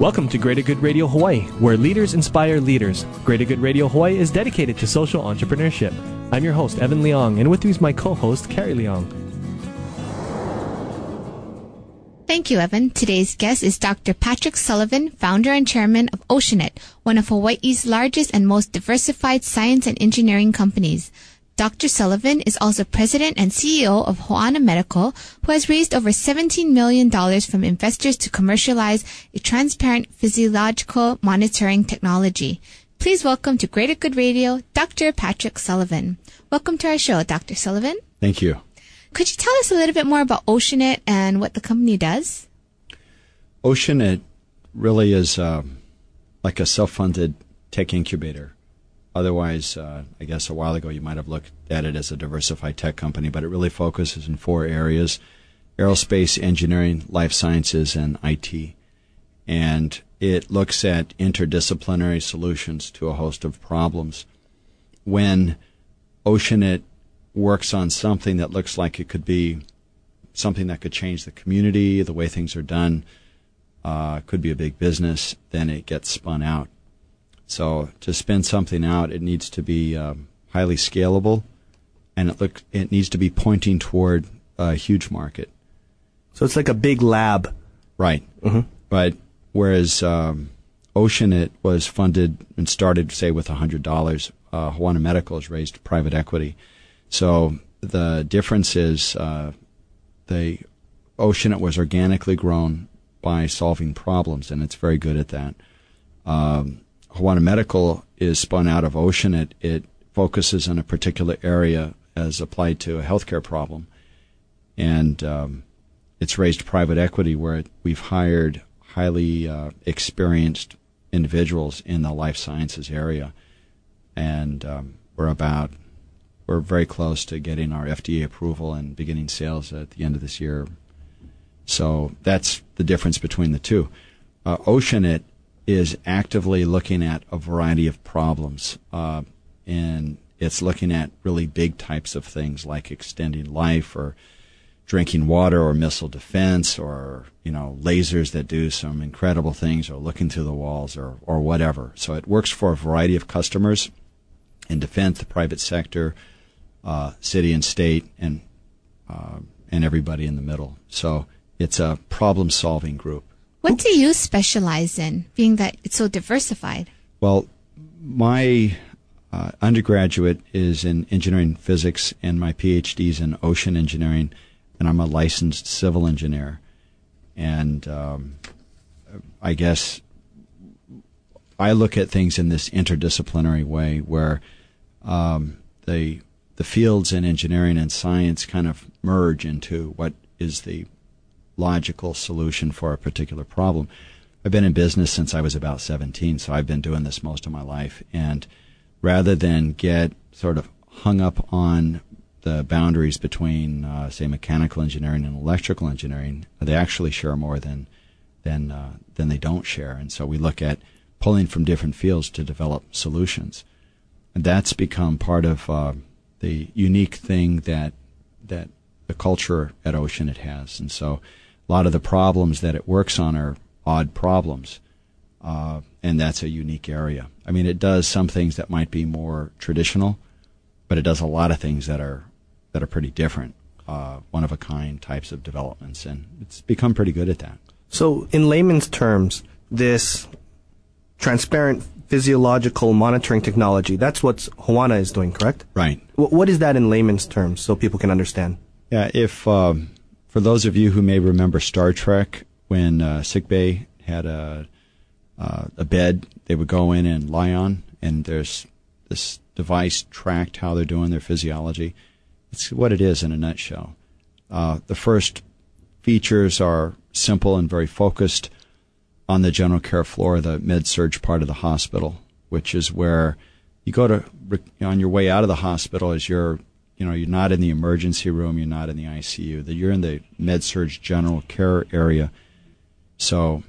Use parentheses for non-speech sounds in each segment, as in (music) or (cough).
Welcome to Greater Good Radio Hawaii, where leaders inspire leaders. Greater Good Radio Hawaii is dedicated to social entrepreneurship. I'm your host, Evan Leong, and with me is my co host, Carrie Leong. Thank you, Evan. Today's guest is Dr. Patrick Sullivan, founder and chairman of Oceanit, one of Hawaii's largest and most diversified science and engineering companies. Dr. Sullivan is also president and CEO of Hoana Medical, who has raised over $17 million from investors to commercialize a transparent physiological monitoring technology. Please welcome to Greater Good Radio, Dr. Patrick Sullivan. Welcome to our show, Dr. Sullivan. Thank you. Could you tell us a little bit more about Oceanit and what the company does? Oceanet really is uh, like a self-funded tech incubator. Otherwise, uh, I guess a while ago you might have looked at it as a diversified tech company, but it really focuses in four areas aerospace, engineering, life sciences, and IT. And it looks at interdisciplinary solutions to a host of problems. When Oceanit works on something that looks like it could be something that could change the community, the way things are done, uh, could be a big business, then it gets spun out so to spin something out, it needs to be um, highly scalable, and it look it needs to be pointing toward a huge market. So it's like a big lab, right? Mm-hmm. But whereas um, Oceanit was funded and started, say, with hundred dollars, uh, Hoana Medical has raised private equity. So the difference is uh, the Oceanit was organically grown by solving problems, and it's very good at that. Um, Hoana Medical is spun out of Ocean, It focuses on a particular area as applied to a healthcare problem. And um, it's raised private equity where it, we've hired highly uh, experienced individuals in the life sciences area. And um, we're about, we're very close to getting our FDA approval and beginning sales at the end of this year. So that's the difference between the two. Uh, Oceanit is actively looking at a variety of problems. Uh, and it's looking at really big types of things like extending life or drinking water or missile defense or, you know, lasers that do some incredible things or looking through the walls or, or whatever. So it works for a variety of customers in defense, the private sector, uh, city and state, and, uh, and everybody in the middle. So it's a problem solving group. What do you specialize in, being that it's so diversified? Well, my uh, undergraduate is in engineering physics, and my PhD is in ocean engineering, and I'm a licensed civil engineer. And um, I guess I look at things in this interdisciplinary way, where um, the the fields in engineering and science kind of merge into what is the logical solution for a particular problem. I've been in business since I was about 17, so I've been doing this most of my life. And rather than get sort of hung up on the boundaries between, uh, say, mechanical engineering and electrical engineering, they actually share more than than uh, than they don't share. And so we look at pulling from different fields to develop solutions, and that's become part of uh, the unique thing that that the culture at Oceanit has. And so a lot of the problems that it works on are odd problems. Uh, and that's a unique area. I mean, it does some things that might be more traditional, but it does a lot of things that are that are pretty different, uh, one of a kind types of developments, and it's become pretty good at that. So, in layman's terms, this transparent physiological monitoring technology, that's what Hoana is doing, correct? Right. W- what is that in layman's terms so people can understand? Yeah, if um, for those of you who may remember Star Trek, when uh, sickbay had a uh, a bed they would go in and lie on, and there's this device tracked how they're doing their physiology. It's what it is in a nutshell. Uh, the first features are simple and very focused. on the general care floor, the med-surg part of the hospital, which is where you go to on your way out of the hospital as you're you know you're not in the emergency room, you're not in the ICU, that you're in the med-surg general care area. So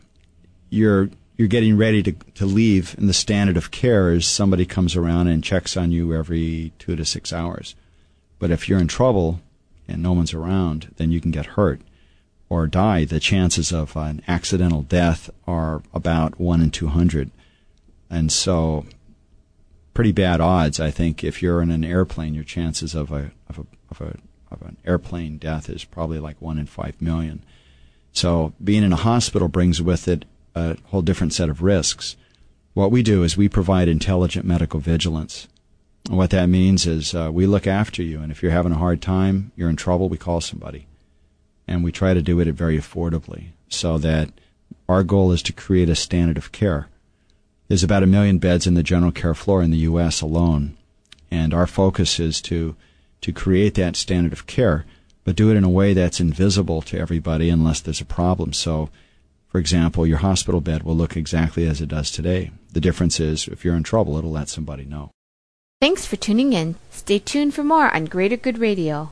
you're you're getting ready to, to leave, and the standard of care is somebody comes around and checks on you every two to six hours. But if you're in trouble and no one's around, then you can get hurt or die. The chances of an accidental death are about one in 200. And so, pretty bad odds, I think, if you're in an airplane, your chances of a, of a, of a, of an airplane death is probably like one in five million. So being in a hospital brings with it a whole different set of risks. What we do is we provide intelligent medical vigilance. And what that means is uh, we look after you, and if you're having a hard time, you're in trouble, we call somebody. And we try to do it very affordably so that our goal is to create a standard of care. There's about a million beds in the general care floor in the U.S. alone, and our focus is to to create that standard of care, but do it in a way that's invisible to everybody unless there's a problem. So for example, your hospital bed will look exactly as it does today. The difference is if you're in trouble, it'll let somebody know. Thanks for tuning in. Stay tuned for more on Greater Good Radio.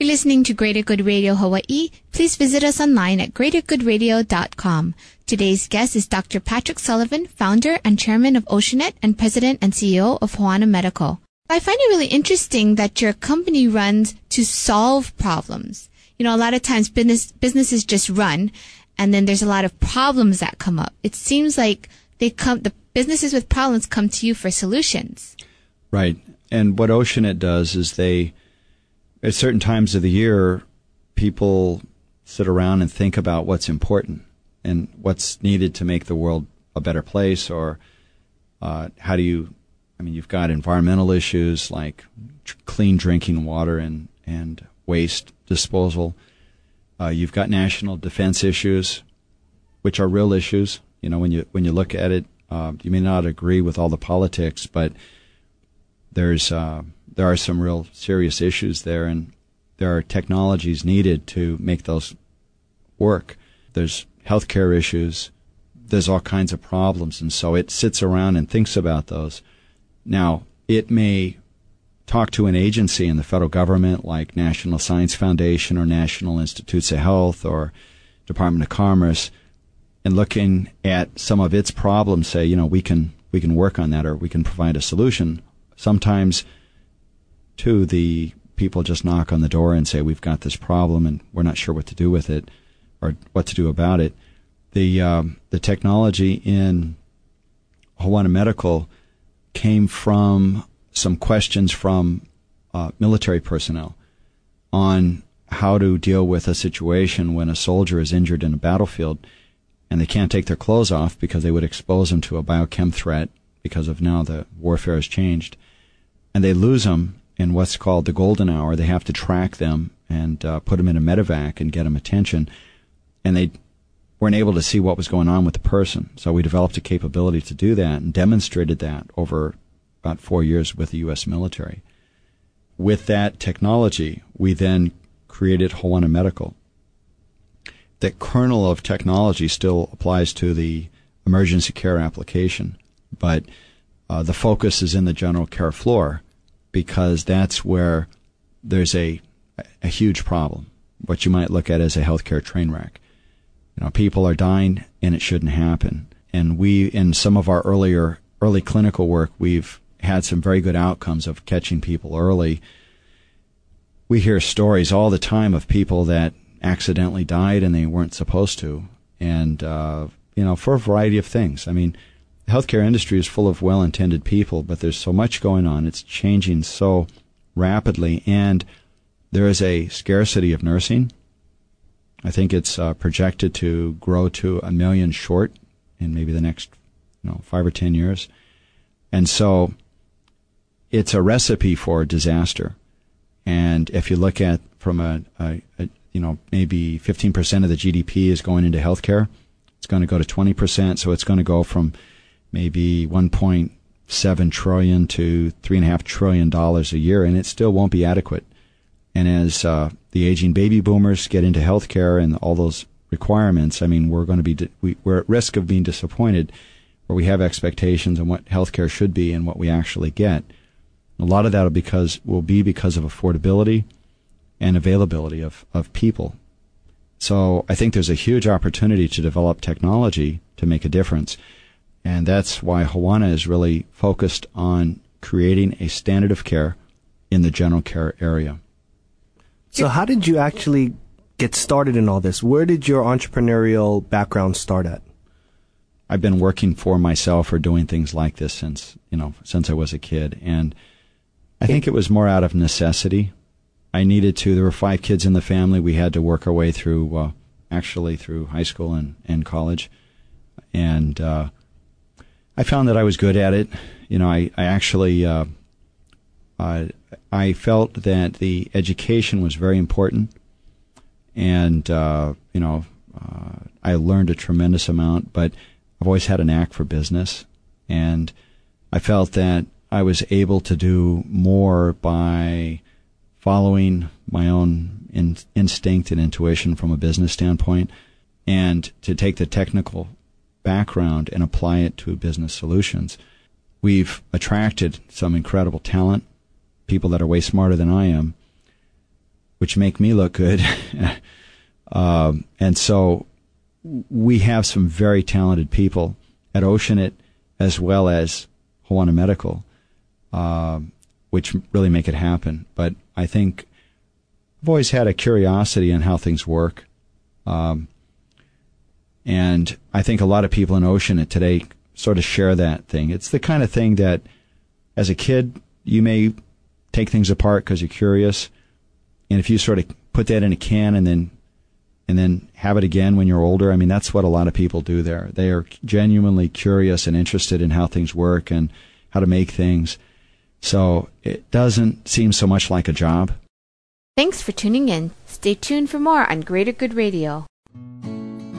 You're listening to Greater Good Radio Hawaii. Please visit us online at greatergoodradio.com. Today's guest is Dr. Patrick Sullivan, founder and chairman of Oceanit and president and CEO of Hoana Medical. I find it really interesting that your company runs to solve problems. You know, a lot of times business, businesses just run and then there's a lot of problems that come up. It seems like they come, the businesses with problems come to you for solutions. Right. And what Oceanit does is they, at certain times of the year, people sit around and think about what's important and what's needed to make the world a better place or uh, how do you I mean, you've got environmental issues like tr- clean drinking water and, and waste disposal. Uh, you've got national defense issues, which are real issues. You know, when you when you look at it, uh, you may not agree with all the politics, but there's uh, there are some real serious issues there, and there are technologies needed to make those work. There's healthcare issues. There's all kinds of problems, and so it sits around and thinks about those. Now, it may talk to an agency in the federal government like National Science Foundation or National Institutes of Health or Department of Commerce and looking at some of its problems say, you know, we can we can work on that or we can provide a solution. Sometimes too the people just knock on the door and say we've got this problem and we're not sure what to do with it or what to do about it. The um, the technology in Hoana Medical came from some questions from uh, military personnel on how to deal with a situation when a soldier is injured in a battlefield and they can't take their clothes off because they would expose them to a biochem threat because of now the warfare has changed. And they lose them in what's called the golden hour. They have to track them and uh, put them in a medevac and get them attention. And they weren't able to see what was going on with the person. So we developed a capability to do that and demonstrated that over about four years with the U.S. military. With that technology, we then created Hoana Medical. The kernel of technology still applies to the emergency care application, but uh, the focus is in the general care floor because that's where there's a, a huge problem, what you might look at as a healthcare train wreck you know, people are dying and it shouldn't happen. And we, in some of our earlier, early clinical work, we've had some very good outcomes of catching people early. We hear stories all the time of people that accidentally died and they weren't supposed to. And, uh, you know, for a variety of things. I mean, the healthcare industry is full of well intended people, but there's so much going on. It's changing so rapidly. And there is a scarcity of nursing. I think it's uh, projected to grow to a million short in maybe the next, you know, five or ten years. And so it's a recipe for disaster. And if you look at from a, a, a you know, maybe 15% of the GDP is going into healthcare, it's going to go to 20%. So it's going to go from maybe 1.7 trillion to three and a half trillion dollars a year, and it still won't be adequate. And as uh, the aging baby boomers get into healthcare and all those requirements, I mean, we're going to be we, we're at risk of being disappointed, where we have expectations on what healthcare should be and what we actually get. A lot of that will because will be because of affordability and availability of, of people. So I think there's a huge opportunity to develop technology to make a difference. And that's why Hoana is really focused on creating a standard of care in the general care area. So, how did you actually get started in all this? Where did your entrepreneurial background start at? I've been working for myself or doing things like this since, you know, since I was a kid. And I think it was more out of necessity. I needed to. There were five kids in the family. We had to work our way through, uh, actually through high school and, and college. And, uh, I found that I was good at it. You know, I, I actually, uh, I, I felt that the education was very important. And, uh, you know, uh, I learned a tremendous amount, but I've always had a knack for business. And I felt that I was able to do more by following my own in, instinct and intuition from a business standpoint and to take the technical background and apply it to business solutions. We've attracted some incredible talent, people that are way smarter than I am, which make me look good. (laughs) um, and so we have some very talented people at Oceanit as well as Hoana Medical, uh, which really make it happen. But I think I've always had a curiosity in how things work. Um, and I think a lot of people in Ocean today sort of share that thing. It's the kind of thing that as a kid, you may take things apart because you're curious. And if you sort of put that in a can and then and then have it again when you're older, I mean that's what a lot of people do there. They are genuinely curious and interested in how things work and how to make things. So it doesn't seem so much like a job. Thanks for tuning in. Stay tuned for more on Greater Good Radio.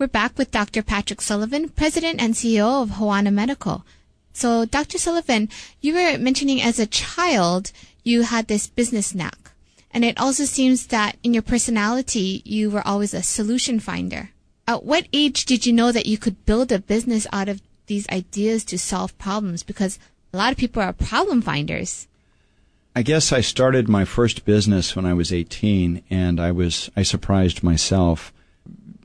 We're back with Dr. Patrick Sullivan, President and CEO of Hoana Medical. So, Dr. Sullivan, you were mentioning as a child you had this business knack. And it also seems that in your personality, you were always a solution finder. At what age did you know that you could build a business out of these ideas to solve problems? Because a lot of people are problem finders. I guess I started my first business when I was 18 and I was I surprised myself.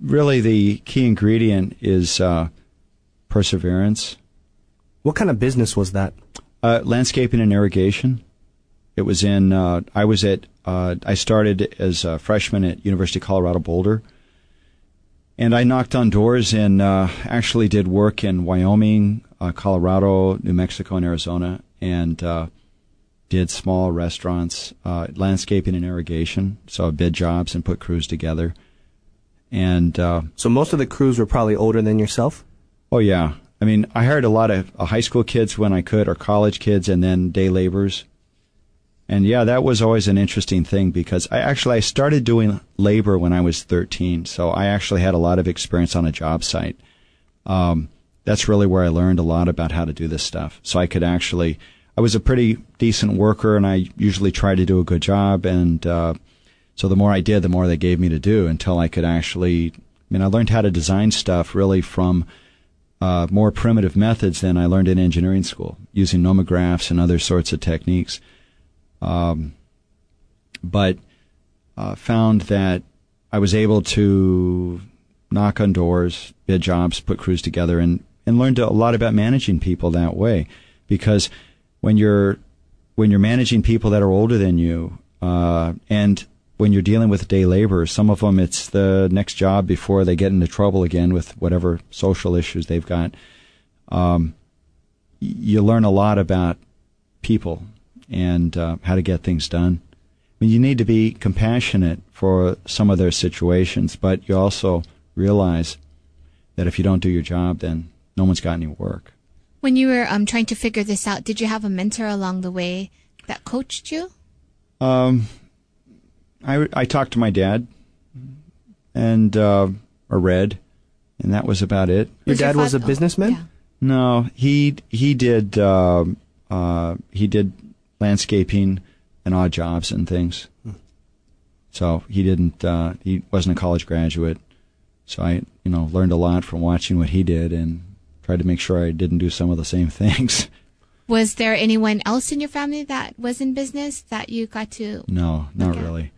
Really the key ingredient is uh, perseverance. What kind of business was that? Uh, landscaping and irrigation. It was in uh, I was at uh, I started as a freshman at University of Colorado Boulder And I knocked on doors and uh, actually did work in Wyoming, uh, Colorado, New Mexico, and Arizona, and uh, did small restaurants, uh, landscaping and irrigation. So I bid jobs and put crews together. And uh, So most of the crews were probably older than yourself? oh yeah, I mean I hired a lot of uh, high school kids when I could, or college kids, and then day laborers. And yeah, that was always an interesting thing because I actually I started doing labor when I was 13, so I actually had a lot of experience on a job site. Um, that's really where I learned a lot about how to do this stuff. So I could actually, I was a pretty decent worker, and I usually tried to do a good job. And uh, so the more I did, the more they gave me to do until I could actually. I mean, I learned how to design stuff really from uh, more primitive methods than I learned in engineering school, using nomographs and other sorts of techniques. Um, but uh, found that I was able to knock on doors, bid jobs, put crews together, and and learned a lot about managing people that way. Because when you're when you're managing people that are older than you, uh, and when you're dealing with day labor, some of them it's the next job before they get into trouble again with whatever social issues they've got. Um, you learn a lot about people and uh, how to get things done. I mean, you need to be compassionate for some of their situations, but you also realize that if you don't do your job, then no one's got any work. When you were um, trying to figure this out, did you have a mentor along the way that coached you? Um, I, I talked to my dad and uh, or read, and that was about it. Your Was your dad was a fath- oh, businessman? yeah. No, he he did uh, uh, he did landscaping and odd jobs and things. So he didn't uh, he wasn't a college graduate. So I you know learned a lot from watching what he did and tried to make sure I didn't do some of the same (laughs) things. Was there anyone else in your family that was in business that you got to? No, not Okay. really.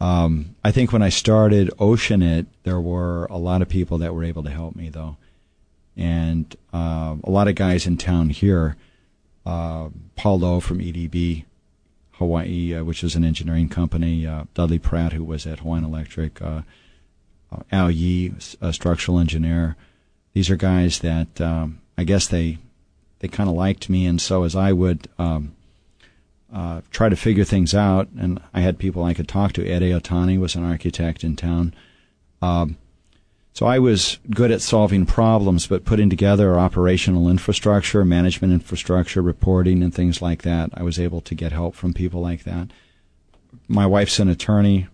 Um, I think when I started Oceanit, there were a lot of people that were able to help me, though, and uh, a lot of guys in town here. Uh, Paul Lowe from EDB Hawaii, uh, which is an engineering company. Uh, Dudley Pratt, who was at Hawaiian Electric. Uh, uh, Al Yee, a structural engineer. These are guys that um, I guess they they kind of liked me, and so as I would. Um, uh, try to figure things out. And I had people I could talk to. Eddie Otani was an architect in town. Um, so I was good at solving problems, but putting together operational infrastructure, management infrastructure, reporting, and things like that. I was able to get help from people like that. My wife's an attorney.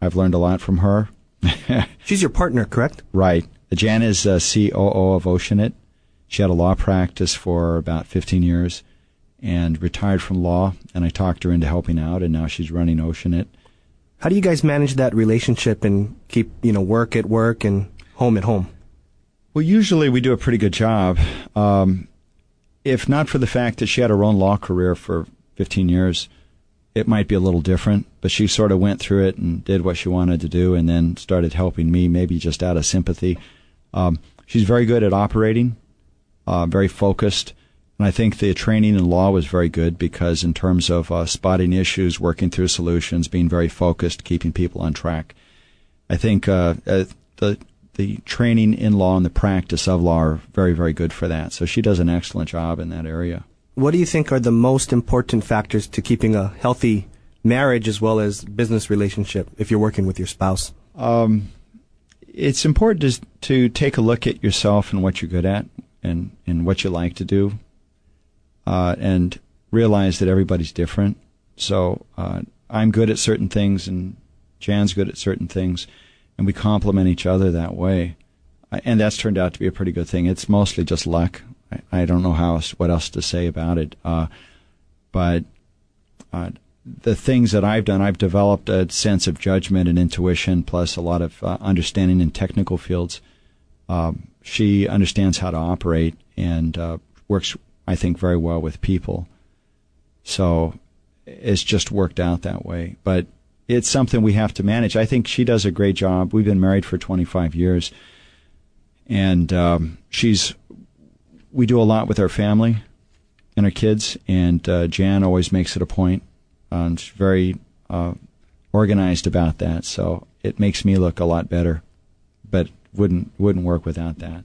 I've learned a lot from her. (laughs) She's your partner, correct? Right. Jan is uh, COO of Oceanit. She had a law practice for about 15 years and retired from law. And I talked her into helping out, and now she's running Oceanit. How do you guys manage that relationship and keep, you know, work at work and home at home? Well, usually we do a pretty good job. Um, if not for the fact that she had her own law career for 15 years, it might be a little different. But she sort of went through it and did what she wanted to do, and then started helping me, maybe just out of sympathy. Um, she's very good at operating, uh, very focused. And I think the training in law was very good because, in terms of uh, spotting issues, working through solutions, being very focused, keeping people on track, I think uh, uh, the the training in law and the practice of law are very, very good for that. So she does an excellent job in that area. What do you think are the most important factors to keeping a healthy marriage as well as business relationship if you're working with your spouse? Um, it's important to, to take a look at yourself and what you're good at and, and what you like to do, uh, and realize that everybody's different. So uh, I'm good at certain things, and Jan's good at certain things, and we complement each other that way. And that's turned out to be a pretty good thing. It's mostly just luck. I, I don't know how else, what else to say about it. Uh, but uh, the things that I've done, I've developed a sense of judgment and intuition, plus a lot of uh, understanding in technical fields. Um, she understands how to operate and uh, works, I think, very well with people. So it's just worked out that way. But it's something we have to manage. I think she does a great job. We've been married for 25 years, and um, she's. We do a lot with our family and our kids, and uh, Jan always makes it a point. Um, she's very uh, organized about that, so it makes me look a lot better. But wouldn't wouldn't work without that.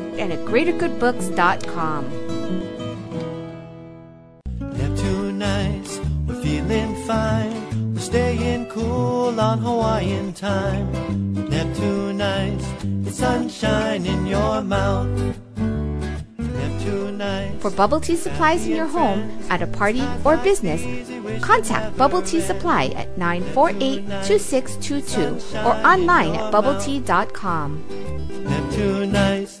and at greatergoodbooks.com. Neptune ice, we're feeling fine. We're staying cool on Hawaiian time. Neptune ice, it's sunshine in your mouth. For bubble tea supplies in your home, at a party, or business, contact Bubble Tea Supply at 948 2622 or online at bubbletea.com. Neptune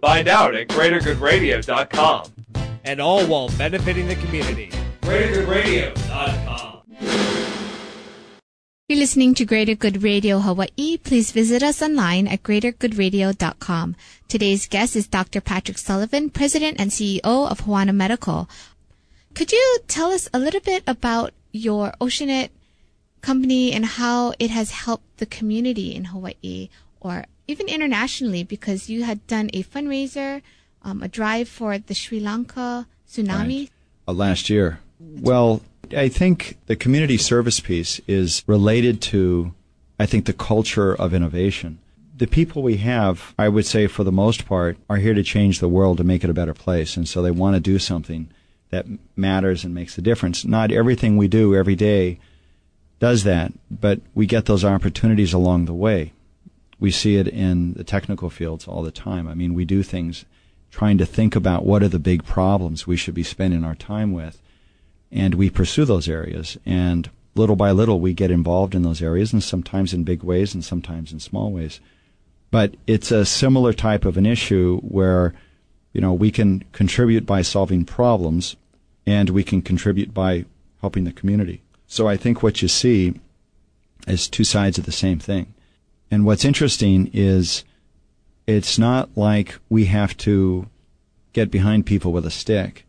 Find out at greatergoodradio.com. And all while benefiting the community. greatergoodradio.com. You're listening to Greater Good Radio Hawaii. Please visit us online at greatergoodradio.com. Today's guest is Dr. Patrick Sullivan, President and CEO of Hoana Medical. Could you tell us a little bit about your Oceanit company and how it has helped the community in Hawaii or even internationally because you had done a fundraiser, um, a drive for the Sri Lanka tsunami? Right. Uh, last year. Well, I think the community service piece is related to, I think, the culture of innovation. The people we have, I would say for the most part, are here to change the world to make it a better place. And so they want to do something that matters and makes a difference. Not everything we do every day does that, but we get those opportunities along the way. We see it in the technical fields all the time. I mean, we do things trying to think about what are the big problems we should be spending our time with and we pursue those areas. And little by little, we get involved in those areas, and sometimes in big ways, and sometimes in small ways. But it's a similar type of an issue where, you know, we can contribute by solving problems, and we can contribute by helping the community. So I think what you see is two sides of the same thing. And what's interesting is it's not like we have to get behind people with a stick.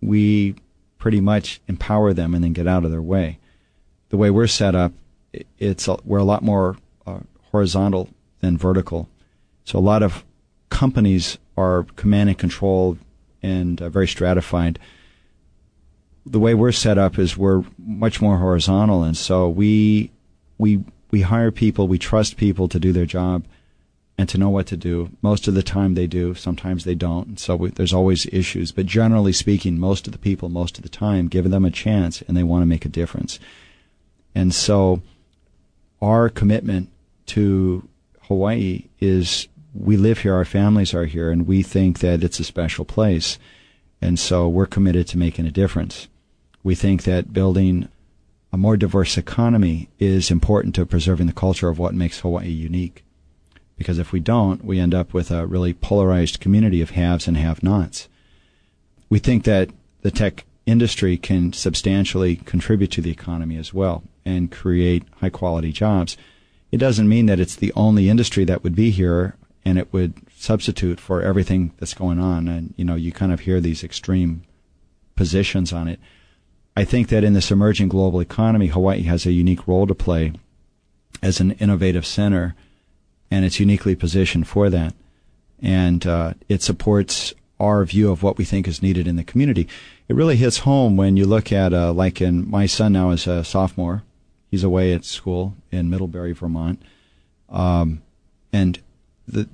We pretty much empower them and then get out of their way. The way we're set up, it's a, we're a lot more uh, horizontal than vertical. So a lot of companies are command and control and uh, very stratified. The way we're set up is we're much more horizontal, and so we we we hire people, we trust people to do their job and to know what to do. Most of the time they do, sometimes they don't. So we, there's always issues. But generally speaking, most of the people, most of the time, give them a chance and they want to make a difference. And so our commitment to Hawaii is we live here, our families are here, and we think that it's a special place. And so we're committed to making a difference. We think that building a more diverse economy is important to preserving the culture of what makes Hawaii unique because if we don't, we end up with a really polarized community of haves and have nots. We think that the tech industry can substantially contribute to the economy as well and create high quality jobs. It doesn't mean that it's the only industry that would be here and it would substitute for everything that's going on. And, you know, you kind of hear these extreme positions on it. I think that in this emerging global economy, Hawaii has a unique role to play as an innovative center and it's uniquely positioned for that. And uh, it supports our view of what we think is needed in the community. It really hits home when you look at, uh, like, in my son now is a sophomore. He's away at school in Middlebury, Vermont, um, and the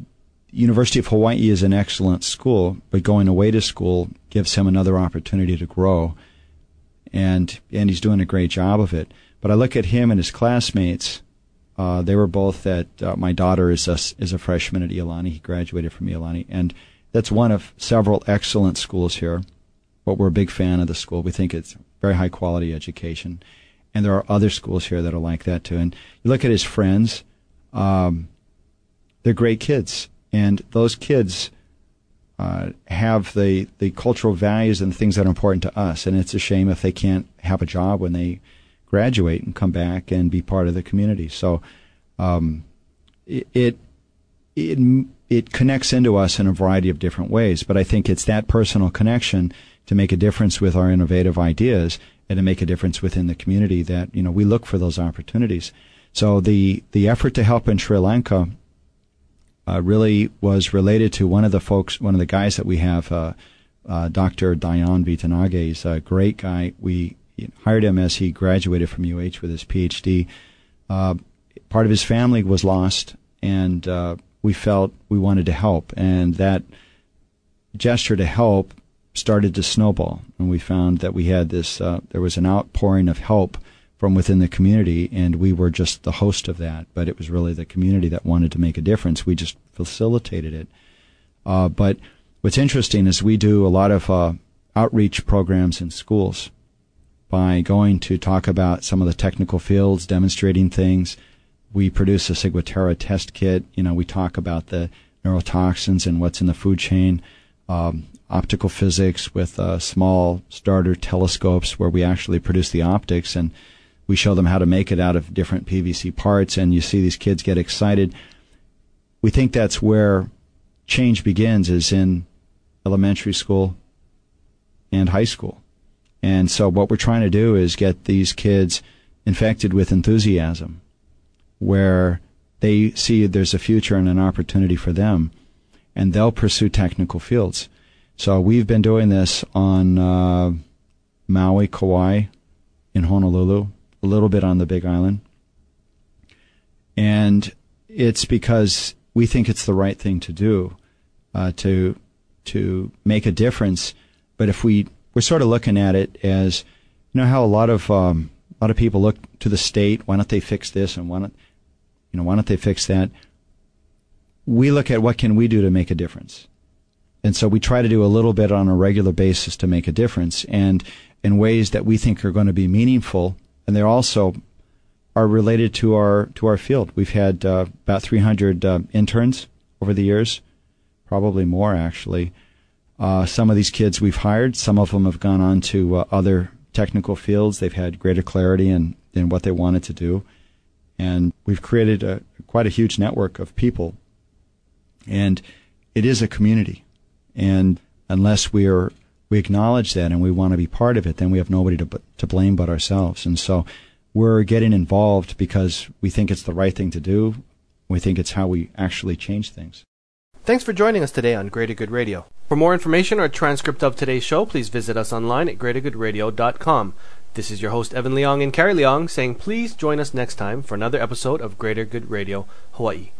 University of Hawaii is an excellent school, but going away to school gives him another opportunity to grow, and and he's doing a great job of it. But I look at him and his classmates uh, they were both at uh, my daughter is a, is a freshman at Iolani. He graduated from Iolani, and that's one of several excellent schools here. But we're a big fan of the school. We think it's very high quality education, and there are other schools here that are like that too. And you look at his friends; um, they're great kids, and those kids uh, have the the cultural values and things that are important to us. And it's a shame if they can't have a job when they graduate and come back and be part of the community. So um, it, it it it connects into us in a variety of different ways. But I think it's that personal connection to make a difference with our innovative ideas and to make a difference within the community that you know we look for those opportunities. So the the effort to help in Sri Lanka uh, really was related to one of the folks, one of the guys that we have, uh, uh, Dr. Dayan Vitanage. He's a great guy. We hired him as he graduated from UH with his PhD. Uh, part of his family was lost, and uh, we felt we wanted to help, and that gesture to help started to snowball, and we found that we had this. Uh, there was an outpouring of help from within the community, and we were just the host of that. But it was really the community that wanted to make a difference. We just facilitated it. Uh, but what's interesting is we do a lot of uh, outreach programs in schools by going to talk about some of the technical fields, demonstrating things. We produce a Ciguatera test kit. You know, we talk about the neurotoxins and what's in the food chain. Um, optical physics with uh, small starter telescopes where we actually produce the optics and we show them how to make it out of different PVC parts, and you see these kids get excited. We think that's where change begins, is in elementary school and high school. And so, what we're trying to do is get these kids infected with enthusiasm, where they see there's a future and an opportunity for them, and they'll pursue technical fields. So, we've been doing this on uh, Maui, Kauai, in Honolulu, a little bit on the Big Island. And it's because we think it's the right thing to do uh, to to make a difference. But if we we're sort of looking at it as you know how a lot of um, a lot of people look to the state. Why don't they fix this and why don't you know why don't they fix that? We look at what can we do to make a difference, and so we try to do a little bit on a regular basis to make a difference, and in ways that we think are going to be meaningful and they also are related to our to our field. We've had uh, about 300 uh, interns over the years, probably more actually. Uh, some of these kids we've hired, some of them have gone on to uh, other technical fields. They've had greater clarity in, in what they wanted to do, and we've created a, quite a huge network of people. And it is a community, and unless we are we acknowledge that and we want to be part of it, then we have nobody to, to blame but ourselves. And so we're getting involved because we think it's the right thing to do. We think it's how we actually change things. Thanks for joining us today on Greater Good Radio. For more information or a transcript of today's show, please visit us online at greatergoodradio.com. This is your host, Evan Leong and Carrie Leong, saying please join us next time for another episode of Greater Good Radio Hawaii.